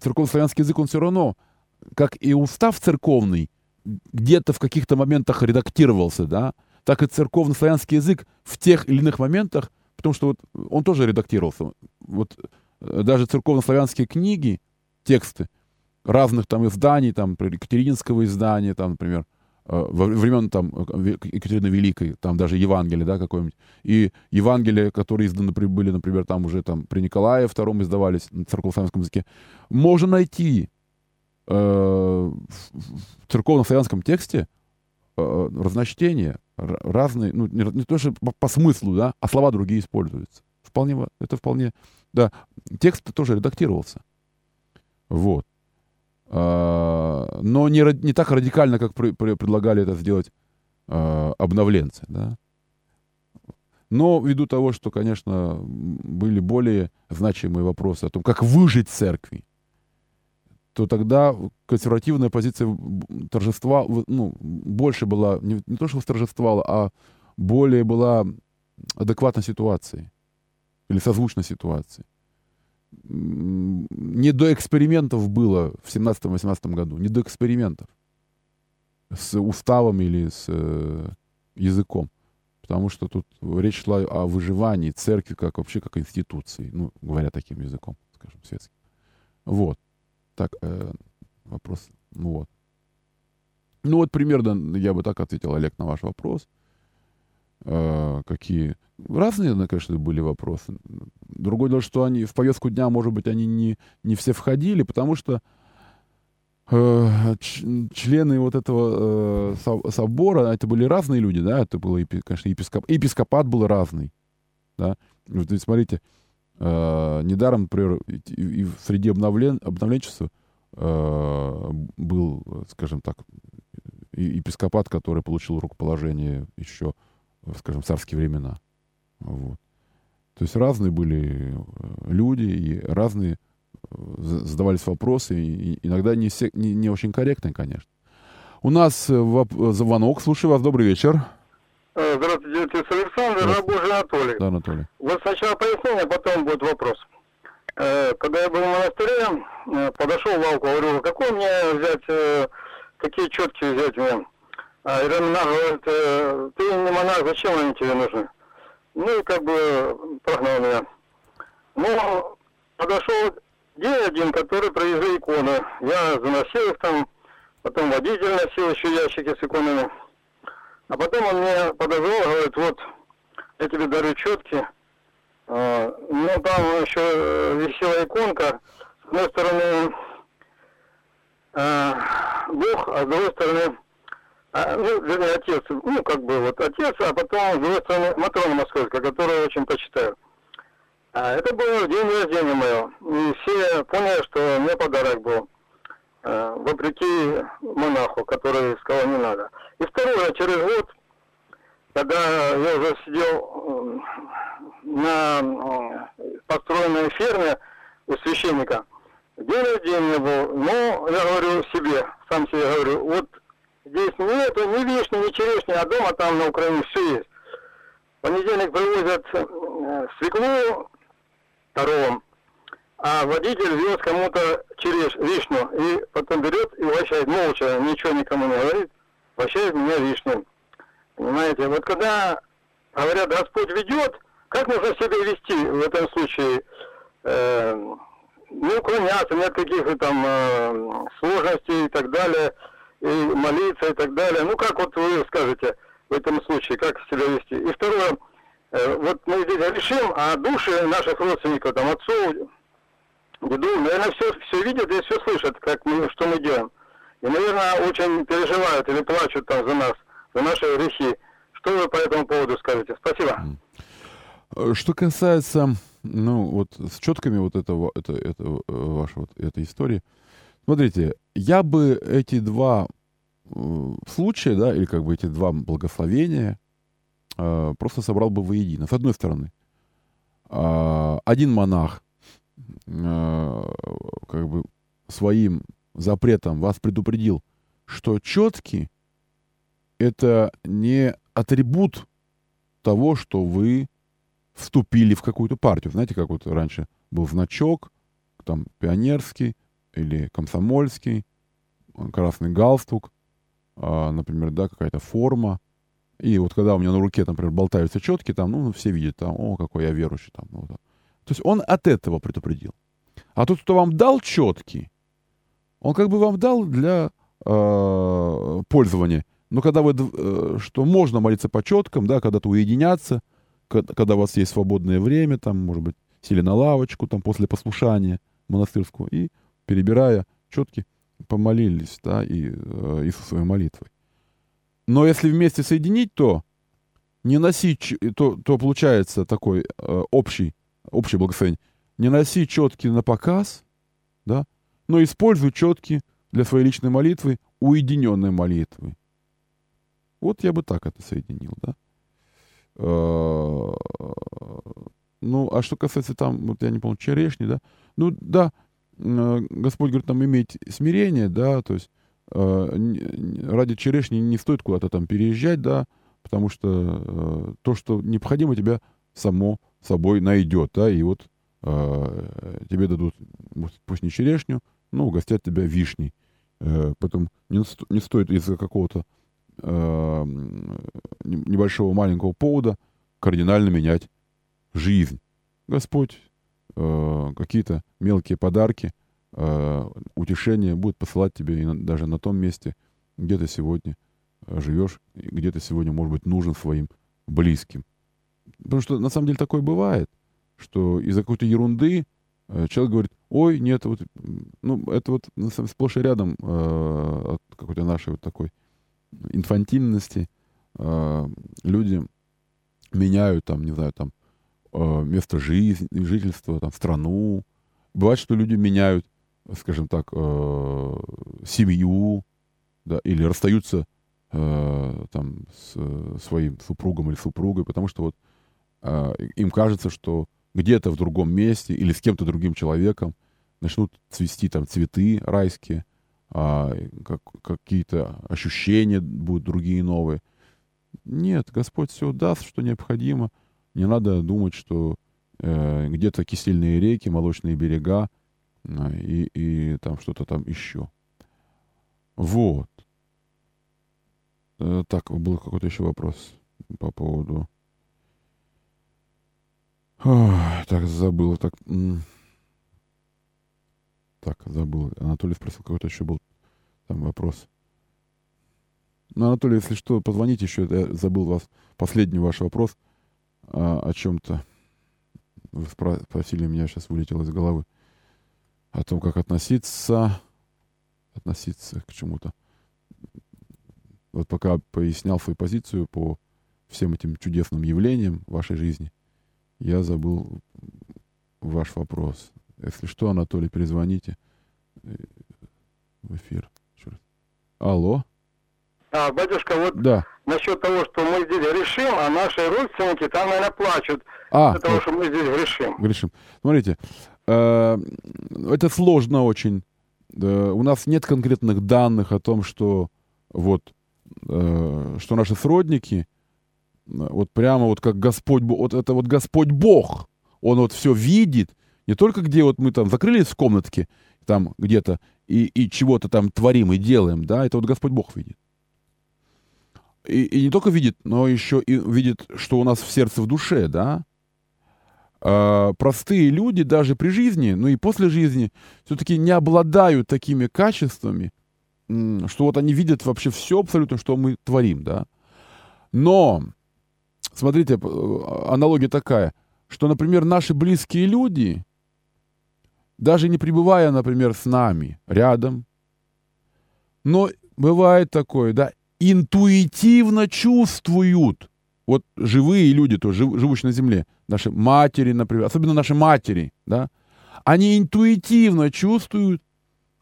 церковно-славянский язык, он все равно, как и устав церковный, где-то в каких-то моментах редактировался, да, так и церковно-славянский язык в тех или иных моментах, потому что вот он тоже редактировался. Вот э, даже церковно-славянские книги, тексты, разных там изданий, там, Екатерининского издания, там, например, во времен там Екатерины Великой, там даже Евангелие, да, какое-нибудь, и Евангелия, которые изданы были, например, там уже там при Николае II издавались на церковно-славянском языке, можно найти э, в церковно-славянском тексте э, разночтения, разные, ну, не, не то, что по, по смыслу, да, а слова другие используются. Вполне, это вполне, да, текст тоже редактировался. Вот. А, но не, не так радикально, как при, при, предлагали это сделать э, обновленцы. Да? Но ввиду того, что, конечно, были более значимые вопросы о том, как выжить церкви, то тогда консервативная позиция торжества ну, больше была, не, не то что торжествовала, а более была адекватной ситуации или созвучной ситуации не до экспериментов было в 17-18 году, не до экспериментов с уставом или с э, языком. Потому что тут речь шла о выживании церкви как вообще как институции, ну, говоря таким языком, скажем, светским. Вот. Так, э, вопрос. Ну вот. Ну вот примерно я бы так ответил, Олег, на ваш вопрос. Э, какие разные, конечно, были вопросы. Другое дело, что они в повестку дня, может быть, они не, не все входили, потому что э, члены вот этого э, собора, это были разные люди, да, это было, конечно, епископ, епископат был разный, да. Вот, смотрите, э, недаром, например, и, и среди обновлен, обновленчества э, был, скажем так, епископат, который получил рукоположение еще скажем, царские времена. Вот. То есть разные были э, люди, и разные э, задавались вопросы, и иногда не, все, не, не очень корректные, конечно. У нас э, звонок. Слушаю вас. Добрый вечер. Здравствуйте, отец Александр, рабочий Анатолий. Да, Анатолий. Вот сначала пояснение, а потом будет вопрос. Когда я был в монастыре, подошел в лавку, говорю, какой мне взять, какие четки взять мне? А Ирина говорит, ты не монах, зачем они тебе нужны? Ну как бы прогнал меня. Ну, подошел день один, который привезли иконы. Я заносил их там, потом водитель носил еще ящики с иконами. А потом он мне подозвал, говорит, вот, я тебе дарю четки. А, ну, там еще висела иконка. С одной стороны, а, Бог, а с другой стороны, а, ну, вернее, отец, ну, как бы вот отец, а потом, с другой Матрона Московская, которую очень почитаю. А, это был день рождения моего. И все поняли, что мне подарок был. А, вопреки монаху, который сказал, не надо. И второе, через год, когда я уже сидел на построенной ферме у священника, день рождения был, но я говорю себе, сам себе говорю, вот Здесь нету ни вишни, ни черешни, а дома там на Украине все есть. В понедельник привозят э, свеклу коровам, а водитель вез кому-то череш, вишню, и потом берет и угощает молча, ничего никому не говорит, угощает меня вишню. Понимаете, вот когда говорят, Господь ведет, как нужно себя вести в этом случае? Э, не уклоняться, нет каких-то там э, сложностей и так далее и молиться и так далее. Ну, как вот вы скажете в этом случае, как себя вести? И второе, э, вот мы здесь решим, а души наших родственников, там, отцов, деду, наверное, все, все видят и все слышат, как мы, что мы делаем. И, наверное, очень переживают или плачут там за нас, за наши грехи. Что вы по этому поводу скажете? Спасибо. Э, что касается, ну, вот с четками вот этого, это, это э, вашей вот этой истории, смотрите, я бы эти два э, случая, да, или как бы эти два благословения э, просто собрал бы воедино. С одной стороны, э, один монах э, как бы своим запретом вас предупредил, что четкий это не атрибут того, что вы вступили в какую-то партию. Знаете, как вот раньше был значок, там, пионерский или комсомольский, красный галстук, а, например, да, какая-то форма. И вот когда у меня на руке, например, болтаются четки, там, ну, все видят, там, о, какой я верующий, там, ну, да. То есть он от этого предупредил. А тот, кто вам дал четки, он как бы вам дал для э, пользования. Но когда вы, э, что можно молиться по четкам, да, когда-то уединяться, когда у вас есть свободное время, там, может быть, сели на лавочку, там, после послушания монастырского, и, перебирая четки, помолились, да, и э, Иисусовой молитвой. Но если вместе соединить, то не носить, то, то получается такой э, общий, общий благословение. Не носи четки на показ, да, но используй четки для своей личной молитвы, уединенной молитвы. Вот я бы так это соединил, да. Э, ну, а что касается там, вот я не помню, черешни, да, ну, да, Господь говорит, там иметь смирение, да, то есть э, ради черешни не стоит куда-то там переезжать, да, потому что то, что необходимо, тебя само собой найдет, да, и вот тебе дадут, пусть не черешню, но угостят тебя вишней. Потом не, не стоит из-за какого-то э, небольшого маленького повода кардинально менять жизнь. Господь э, какие-то мелкие подарки, э, утешения будет посылать тебе и на, даже на том месте, где ты сегодня э, живешь, где ты сегодня, может быть, нужен своим близким. Потому что на самом деле такое бывает, что из-за какой-то ерунды э, человек говорит, ой, нет, вот, ну, это вот сплошь и рядом э, от какой-то нашей вот такой инфантильности э, люди меняют там, не знаю, там место жизни, жительства, там страну. Бывает, что люди меняют, скажем так, э, семью, да, или расстаются э, там с э, своим супругом или супругой, потому что вот э, им кажется, что где-то в другом месте или с кем-то другим человеком начнут цвести там цветы райские, а, как, какие-то ощущения будут другие новые. Нет, Господь все даст, что необходимо. Не надо думать, что э, где-то кисельные реки, молочные берега э, и, и там что-то там еще. Вот. Э, так, был какой-то еще вопрос по поводу... Ой, так, забыл. Так, так, забыл. Анатолий спросил, какой-то еще был там вопрос. Ну, Анатолий, если что, позвоните еще. Я забыл вас, последний ваш вопрос а, о чем-то. Вы спросили меня, сейчас вылетело из головы. О том, как относиться, относиться к чему-то. Вот пока пояснял свою позицию по всем этим чудесным явлениям вашей жизни, я забыл ваш вопрос. Если что, Анатолий, перезвоните э, в эфир. Алло. А, батюшка, вот да. насчет того, что мы здесь грешим, а наши родственники там, наверное, плачут а, из-за того, что мы здесь грешим. Грешим. Смотрите, э, это сложно очень. У нас нет конкретных данных о том, что вот, э, что наши сродники, вот прямо вот как Господь, вот это вот Господь Бог, Он вот все видит, не только где вот мы там закрылись в комнатке, там где-то, и, и чего-то там творим и делаем, да, это вот Господь Бог видит. И, и не только видит, но еще и видит, что у нас в сердце, в душе, да. А, простые люди даже при жизни, ну и после жизни, все-таки не обладают такими качествами, что вот они видят вообще все абсолютно, что мы творим, да. Но смотрите, аналогия такая, что, например, наши близкие люди, даже не пребывая, например, с нами рядом, но бывает такое, да, интуитивно чувствуют, вот живые люди, то жив, живущие на земле, наши матери, например, особенно наши матери, да, они интуитивно чувствуют,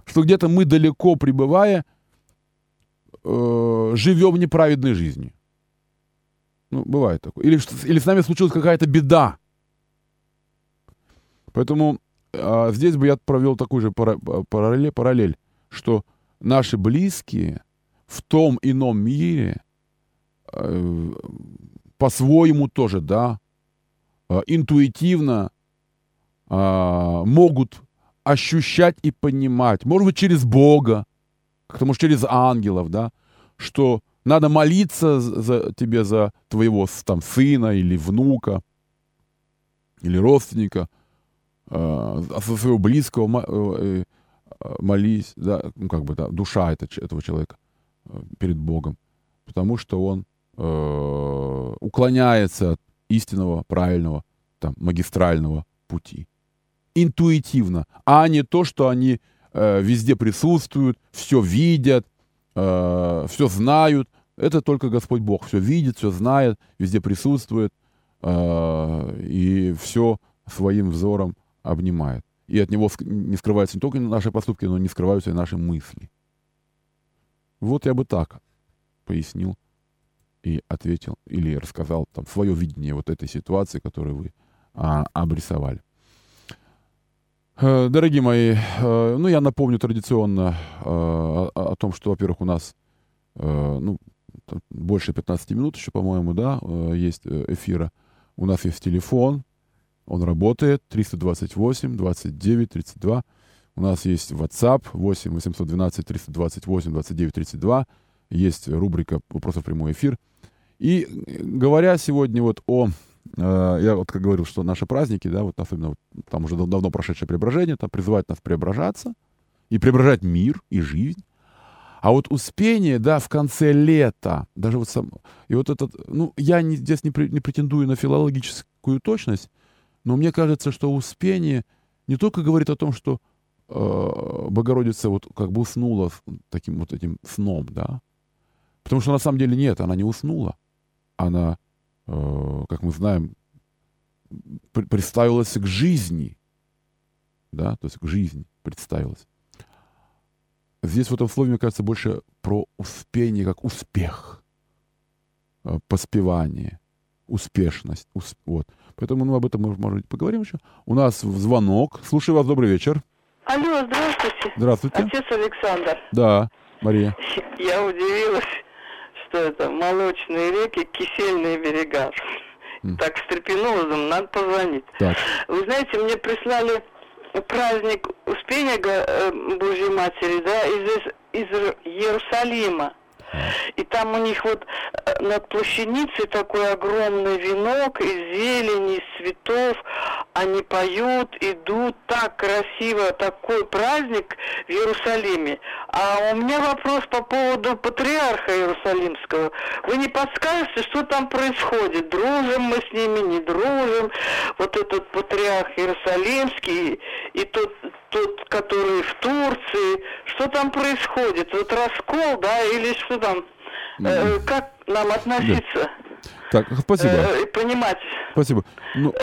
что где-то мы далеко пребывая, э, живем неправедной жизнью. Ну, бывает такое. Или, или с нами случилась какая-то беда. Поэтому э, здесь бы я провел такую же параллель, параллель, что наши близкие в том ином мире э, по-своему тоже, да, э, интуитивно э, могут ощущать и понимать, может быть, через Бога, как-то, может, через ангелов, да, что надо молиться за тебе, за твоего там сына или внука, или родственника, э, за своего близкого молись, да, ну, как бы, да, душа это, этого человека перед Богом, потому что он э, уклоняется от истинного, правильного, там, магистрального пути. Интуитивно, а не то, что они э, везде присутствуют, все видят, э, все знают. Это только Господь Бог все видит, все знает, везде присутствует э, и все своим взором обнимает. И от него не скрываются не только наши поступки, но не скрываются и наши мысли. Вот я бы так пояснил и ответил или рассказал там свое видение вот этой ситуации, которую вы а, обрисовали. Э, дорогие мои, э, ну я напомню традиционно э, о, том, что, во-первых, у нас ну, больше 15 минут еще, по-моему, да, есть эфира. У нас есть телефон, он работает, 328 29 32. У нас есть WhatsApp 8 812 328 29 32. Есть рубрика «Вопросов в прямой эфир». И говоря сегодня вот о Э, я вот как говорил, что наши праздники, да, вот особенно вот, там уже давно прошедшее преображение, там призывает нас преображаться и преображать мир и жизнь. А вот успение, да, в конце лета, даже вот сам, и вот этот, ну, я не, здесь не, не претендую на филологическую точность, но мне кажется, что успение не только говорит о том, что Богородица вот как бы уснула таким вот этим сном, да, потому что на самом деле нет, она не уснула, она Э, как мы знаем, представилась к жизни. Да, то есть к жизни представилась. Здесь в этом слове, мне кажется, больше про успение, как успех, э, поспевание, успешность. Усп... Вот. Поэтому ну, об этом мы, может поговорим еще. У нас звонок. Слушаю вас, добрый вечер. Алло, здравствуйте. Здравствуйте. Отец Александр. Да, Мария. Я удивилась что это молочные реки, кисельные берега. Mm. Так встрепенулась, надо позвонить. Так. Вы знаете, мне прислали праздник Успения э, Божьей Матери, да, из, из Иерусалима. И там у них вот э, над плащаницей такой огромный венок из зелени, из цветов. Они поют, идут так красиво, такой праздник в Иерусалиме. А у меня вопрос по поводу патриарха Иерусалимского. Вы не подскажете, что там происходит? Дружим мы с ними, не дружим? Вот этот патриарх Иерусалимский и тот тот, который в Турции, что там происходит? Вот раскол, да, или что там? Э, как нам относиться? Да. Так, спасибо. Э, понимать. Спасибо. Ну,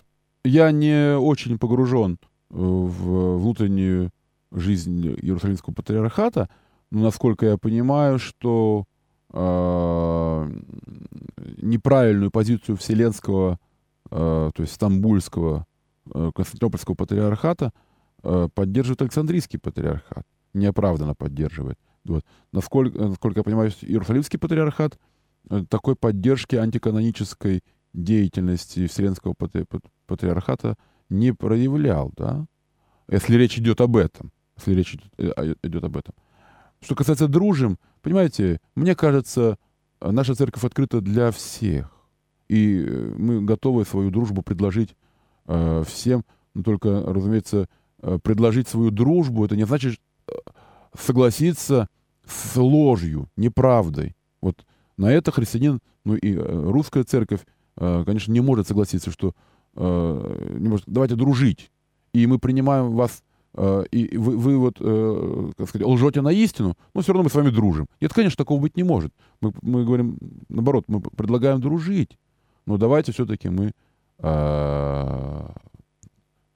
я не очень погружен в внутреннюю жизнь Иерусалимского патриархата, но насколько я понимаю, что э, неправильную позицию Вселенского, э, то есть Стамбульского, э, Константинопольского патриархата – Э, поддерживает Александрийский патриархат, неоправданно поддерживает. Вот. Насколько, насколько я понимаю, Иерусалимский патриархат э, такой поддержки антиканонической деятельности Вселенского патриархата не проявлял, да? Если речь идет об этом. Если речь идет, э, идет об этом. Что касается дружим, понимаете, мне кажется, наша церковь открыта для всех. И мы готовы свою дружбу предложить э, всем, но только, разумеется, Э, предложить свою дружбу, это не значит э, согласиться с ложью, неправдой. Вот на это христианин, ну и э, русская церковь э, конечно, не может согласиться, что э, не может, давайте дружить, и мы принимаем вас, э, и вы, вы вот, э, как сказать, лжете на истину, но все равно мы с вами дружим. Нет, конечно, такого быть не может. Мы, мы говорим, наоборот, мы предлагаем дружить, но давайте все-таки мы э,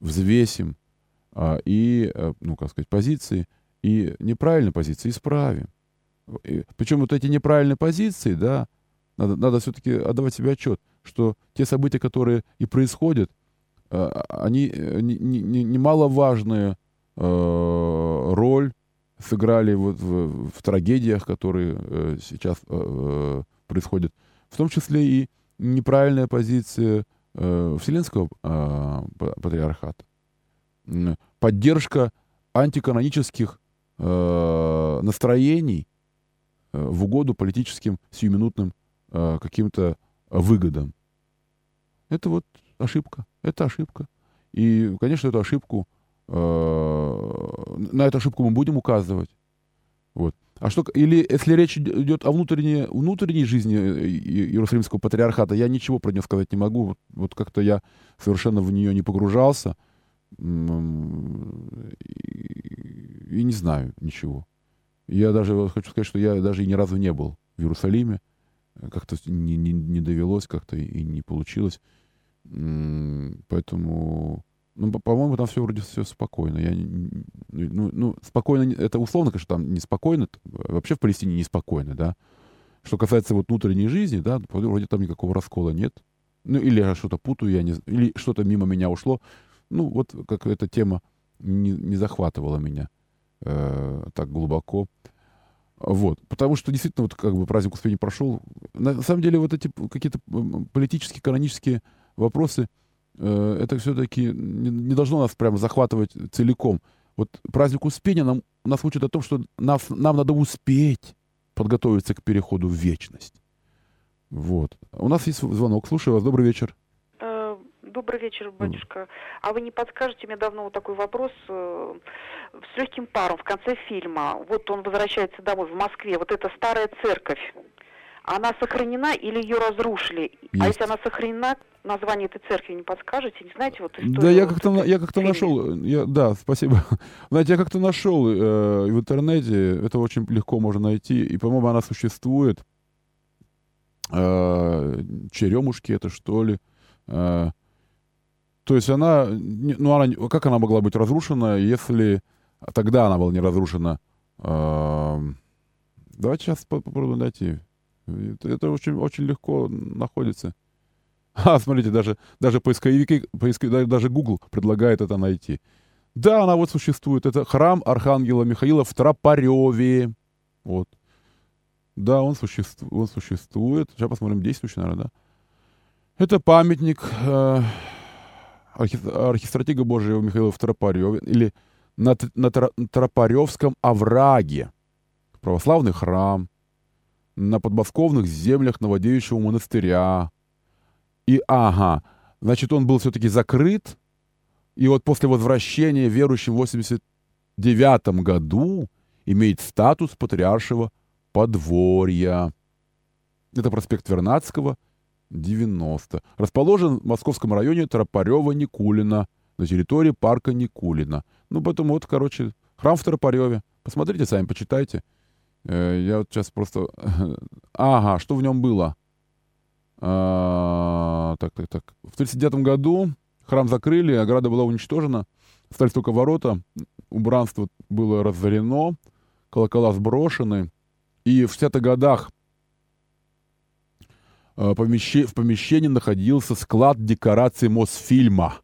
взвесим э, и, э, ну, как сказать, позиции, и неправильные позиции исправим. И, причем вот эти неправильные позиции, да, надо, надо все-таки отдавать себе отчет, что те события, которые и происходят, э, они э, немаловажную не, не э, роль сыграли вот в, в трагедиях, которые сейчас происходят. В том числе и неправильная позиция Вселенского патриархата. Поддержка антиканонических э, настроений э, в угоду политическим сиюминутным э, каким-то выгодам. Это вот ошибка. Это ошибка. И, конечно, эту ошибку, э, на эту ошибку мы будем указывать. Вот. А что, или если речь идет о внутренней, внутренней жизни э, Иерусалимского патриархата, я ничего про нее сказать не могу. Вот, вот как-то я совершенно в нее не погружался. И, не знаю ничего. Я даже хочу сказать, что я даже и ни разу не был в Иерусалиме. Как-то не, не, не довелось, как-то и не получилось. Поэтому, ну, по-моему, там все вроде все спокойно. Я, ну, ну, спокойно, это условно, конечно, там неспокойно. Вообще в Палестине неспокойно, да. Что касается вот внутренней жизни, да, вроде там никакого раскола нет. Ну, или я что-то путаю, я не или что-то мимо меня ушло. Ну, вот как эта тема не, не захватывала меня э, так глубоко. Вот. Потому что действительно вот как бы праздник Успения прошел. На самом деле вот эти какие-то политические, канонические вопросы, э, это все-таки не, не должно нас прямо захватывать целиком. Вот праздник Успения нам, нас учит о том, что нас, нам надо успеть подготовиться к переходу в вечность. Вот. У нас есть звонок. Слушаю вас. Добрый вечер. Добрый вечер, батюшка. А вы не подскажете, мне давно вот такой вопрос э, с легким паром в конце фильма. Вот он возвращается домой в Москве. Вот эта старая церковь, она сохранена или ее разрушили? А Есть. А если она сохранена, название этой церкви не подскажете? Не знаете вот историю? Да, я как-то я как-то нашел, я, да, спасибо. Знаете, я как-то нашел э, в интернете, это очень легко можно найти, и, по-моему, она существует. Э, черемушки это что ли? Э, то есть она, ну она, как она могла быть разрушена, если тогда она была не разрушена? Давайте сейчас попробуем найти. Это очень, очень легко находится. А, смотрите, даже, даже поисковики, поисковики, даже Google предлагает это найти. Да, она вот существует. Это храм Архангела Михаила в Тропареве. Вот. Да, он, существует, он существует. Сейчас посмотрим, действующий, наверное, да. Это памятник э, архистратига Божьего Михаила в Тропареве, или на, на Тропаревском овраге, православный храм, на подмосковных землях Новодевичьего монастыря. И, ага, значит, он был все-таки закрыт, и вот после возвращения верующим в 89 году имеет статус патриаршего подворья. Это проспект Вернадского, 90. Расположен в московском районе Тропарева-Никулина, на территории парка Никулина. Ну, потом вот, короче, храм в Тропареве. Посмотрите сами, почитайте. Э, я вот сейчас просто... Ага, что в нем было? А, так, так, так. В 1939 году храм закрыли, ограда была уничтожена. Остались только ворота. Убранство было разорено, колокола сброшены. И в 60-х годах Э, в помещении находился склад декораций Мосфильма.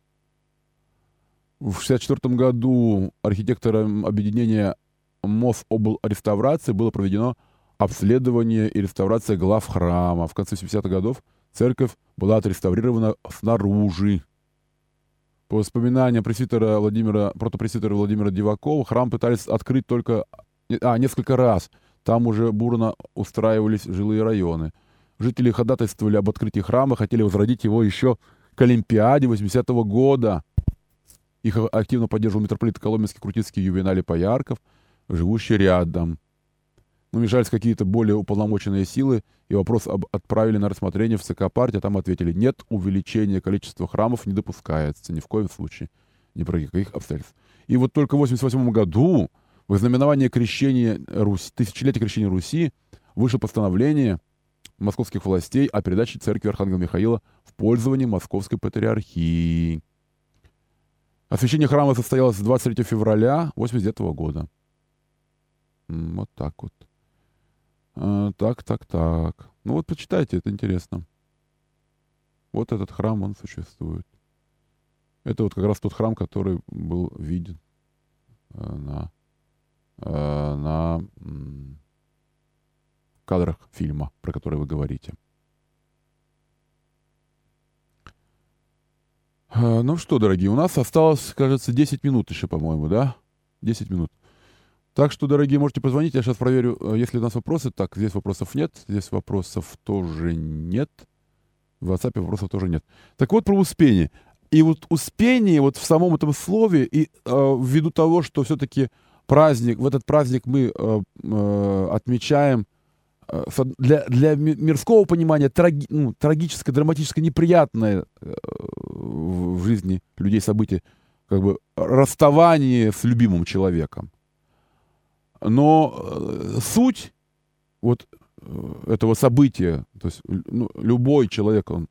В 1964 году архитектором объединения Мособл реставрации было проведено обследование и реставрация глав храма. В конце 70-х годов церковь была отреставрирована снаружи. По воспоминаниям пресвитера Владимира, протопресвитера Владимира Дивакова, храм пытались открыть только а, несколько раз. Там уже бурно устраивались жилые районы – Жители ходатайствовали об открытии храма, хотели возродить его еще к Олимпиаде 80-го года. Их активно поддерживал митрополит Коломенский, Крутицкий, Ювеналий Поярков, живущий рядом. намешались какие-то более уполномоченные силы, и вопрос об отправили на рассмотрение в ЦК партии, а там ответили, нет, увеличение количества храмов не допускается ни в коем случае, ни про каких обстоятельств. И вот только в 1988 году, в знаменование крещения Руси, тысячелетия крещения Руси, вышло постановление московских властей о передаче церкви Архангела Михаила в пользование Московской Патриархии. Освящение храма состоялось 23 февраля 1989 года. Вот так вот. А, так, так, так. Ну вот почитайте, это интересно. Вот этот храм, он существует. Это вот как раз тот храм, который был виден э, на, э, на кадрах фильма, про который вы говорите. А, ну что, дорогие, у нас осталось, кажется, 10 минут еще, по-моему, да? 10 минут. Так что, дорогие, можете позвонить. Я сейчас проверю, э, если у нас вопросы. Так, здесь вопросов нет. Здесь вопросов тоже нет. В WhatsApp вопросов тоже нет. Так вот, про успение. И вот успение вот в самом этом слове, и э, ввиду того, что все-таки праздник, в этот праздник мы э, э, отмечаем э, для, для мирского понимания траги, ну, трагическое, драматическое, неприятное э, в жизни людей событие, как бы расставание с любимым человеком. Но э, суть вот э, этого события, то есть ну, любой человек, он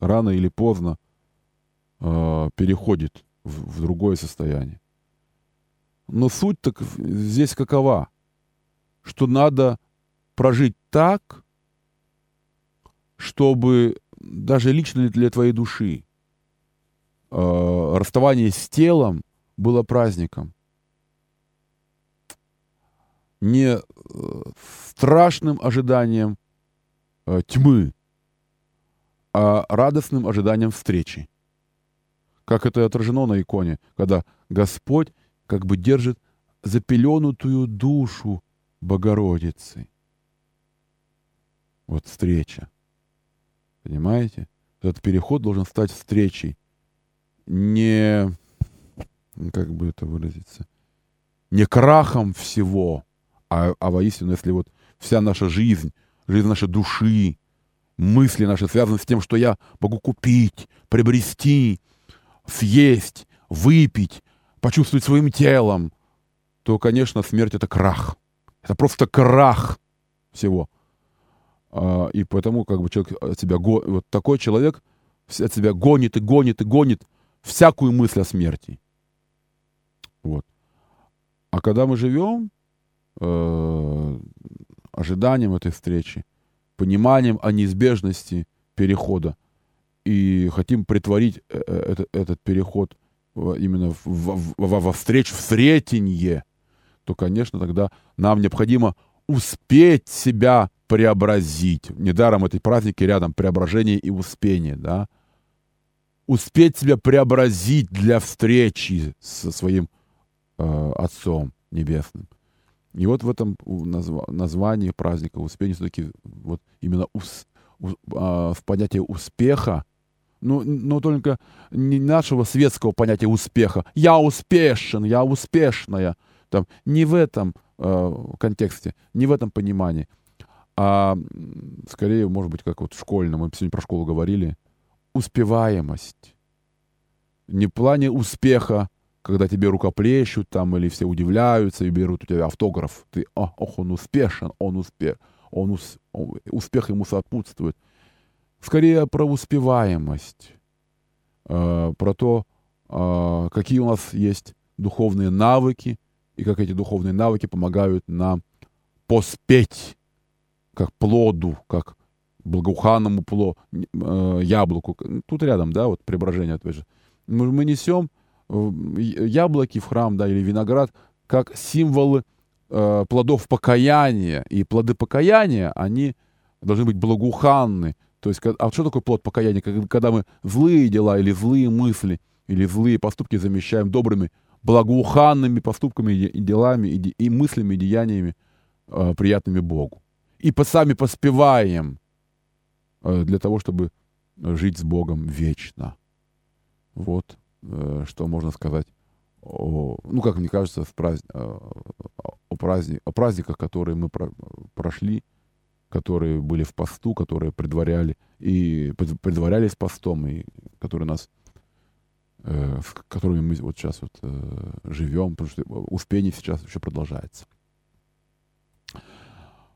рано или поздно э, переходит в, в другое состояние. Но суть так здесь какова? Что надо прожить так, чтобы даже лично для твоей души э, расставание с телом было праздником не э, страшным ожиданием э, тьмы, а радостным ожиданием встречи. Как это отражено на иконе, когда Господь как бы держит запеленутую душу Богородицы. Вот встреча. Понимаете? Этот переход должен стать встречей. Не, как бы это выразиться, не крахом всего, а, а воистину, если вот вся наша жизнь, жизнь нашей души, мысли наши связаны с тем, что я могу купить, приобрести, съесть, выпить, почувствовать своим телом, то, конечно, смерть — это крах. Это просто крах всего. А, и поэтому как бы человек от себя, вот такой человек от себя гонит и гонит и гонит всякую мысль о смерти. Вот. А когда мы живем, э, ожиданием этой встречи, пониманием о неизбежности перехода. И хотим притворить э, э, этот, этот переход именно в, в, в, во встречу, в сретенье, то, конечно, тогда нам необходимо успеть себя преобразить. Недаром эти праздники рядом преображение и успение, да. Успеть себя преобразить для встречи со своим э, Отцом Небесным. И вот в этом назв... названии праздника успения все-таки вот именно ус... у... а, в понятие успеха, ну, но только не нашего светского понятия успеха. Я успешен, я успешная. Там, не в этом э, контексте, не в этом понимании, а скорее, может быть, как вот в школьном, мы сегодня про школу говорили, успеваемость. Не в плане успеха, когда тебе рукоплещут там, или все удивляются и берут у тебя автограф. Ты, о, ох, он успешен, он успех, он, ус, он успех ему сопутствует. Скорее про успеваемость, э, про то, э, какие у нас есть духовные навыки, и как эти духовные навыки помогают нам поспеть как плоду, как благоуханному пло, э, яблоку. Тут рядом, да, вот преображение, опять же. Мы, мы несем яблоки в храм, да, или виноград, как символы э, плодов покаяния. И плоды покаяния, они должны быть благоуханны. То есть, а что такое плод покаяния? Когда мы злые дела или злые мысли, или злые поступки замещаем добрыми, благоуханными поступками и делами, и мыслями, и деяниями, э, приятными Богу. И по, сами поспеваем э, для того, чтобы жить с Богом вечно. Вот. Э, что можно сказать о, ну, как мне кажется, в празд... о, праздник... о праздниках, которые мы про... прошли, которые были в посту, которые предваряли и предварялись постом, и которые нас, э, с которыми мы вот сейчас вот э, живем, потому что успение сейчас еще продолжается.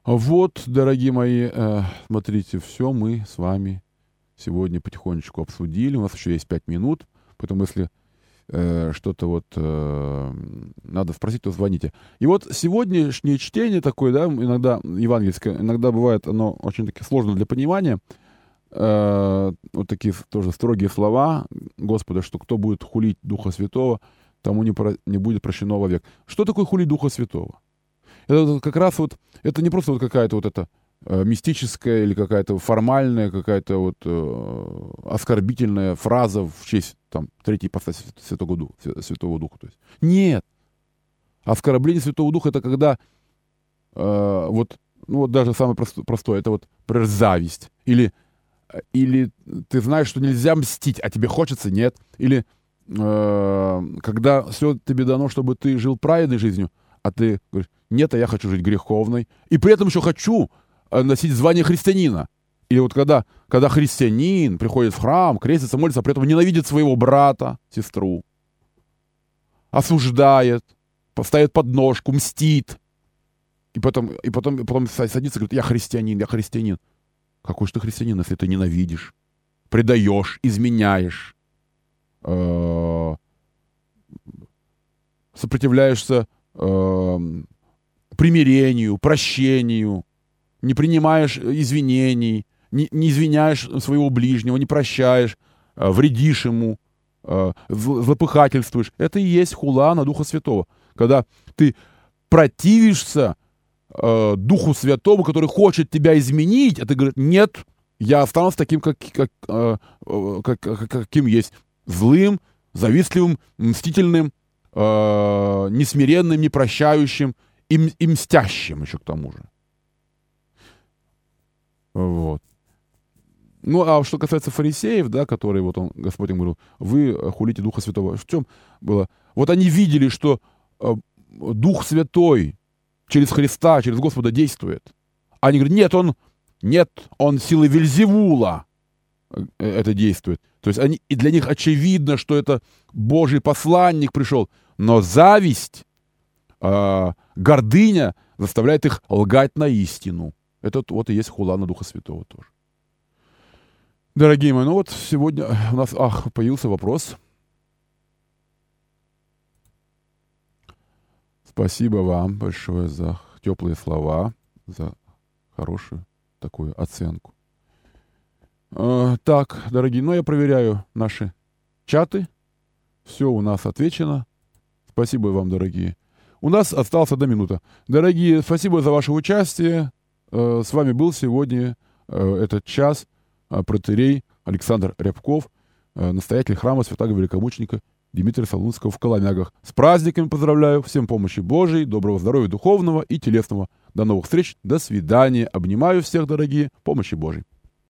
Вот, дорогие мои, э, смотрите, все мы с вами сегодня потихонечку обсудили. У нас еще есть пять минут, поэтому если э, что-то вот э, надо спросить, то звоните. И вот сегодняшнее чтение такое, да, иногда евангельское, иногда бывает оно очень таки сложно для понимания. Вот такие тоже строгие слова Господа, что кто будет хулить Духа Святого, тому не, про, не будет прощено вовек. Что такое хулить Духа Святого? Это как раз вот, это не просто вот какая-то вот эта э, мистическая или какая-то формальная, какая-то вот э, оскорбительная фраза в честь там третьей ипостаси Святого Духа, Святого Духа. То есть. Нет. Оскорбление Святого Духа это когда э, вот, ну вот даже самое простое, простое это вот, например, зависть. Или, или ты знаешь, что нельзя мстить, а тебе хочется, нет. Или э, когда все тебе дано, чтобы ты жил праведной жизнью, а ты говоришь, нет, а я хочу жить греховной. И при этом еще хочу э, носить звание христианина. Или вот когда, когда христианин приходит в храм, крестится, молится, а при этом ненавидит своего брата, сестру, осуждает, поставит подножку, мстит. И потом, и потом, и потом садится и говорит, я христианин, я христианин. Какой же ты христианин, если ты ненавидишь, предаешь, изменяешь, э, сопротивляешься э, примирению, прощению, не принимаешь извинений, не, не извиняешь своего ближнего, не прощаешь, э, вредишь ему, э, злопыхательствуешь. Это и есть хула на Духа Святого. Когда ты противишься э, Духу Святому, который хочет тебя изменить, а ты говоришь, нет, я останусь таким, как, как, э, э как, как, каким есть. Злым, завистливым, мстительным, э, несмиренным, непрощающим и, и мстящим еще к тому же. Вот. Ну, а что касается фарисеев, да, которые, вот он, Господь им говорил, вы хулите Духа Святого. В чем было? Вот они видели, что э, Дух Святой через Христа, через Господа действует. Они говорят, нет, он, нет, он силой Вельзевула э, это действует. То есть они, и для них очевидно, что это Божий посланник пришел. Но зависть, э, гордыня заставляет их лгать на истину. Это вот и есть хула на Духа Святого тоже. Дорогие мои, ну вот сегодня у нас, ах, появился вопрос. Спасибо вам большое за теплые слова, за хорошую такую оценку. Э, так, дорогие, ну я проверяю наши чаты. Все у нас отвечено. Спасибо вам, дорогие. У нас осталась одна минута. Дорогие, спасибо за ваше участие. Э, с вами был сегодня э, этот час э, протерей Александр Рябков, настоятель храма Святого Великомученика Дмитрия Солунского в Коломягах. С праздниками поздравляю, всем помощи Божией, доброго здоровья духовного и телесного. До новых встреч, до свидания. Обнимаю всех, дорогие, помощи Божией.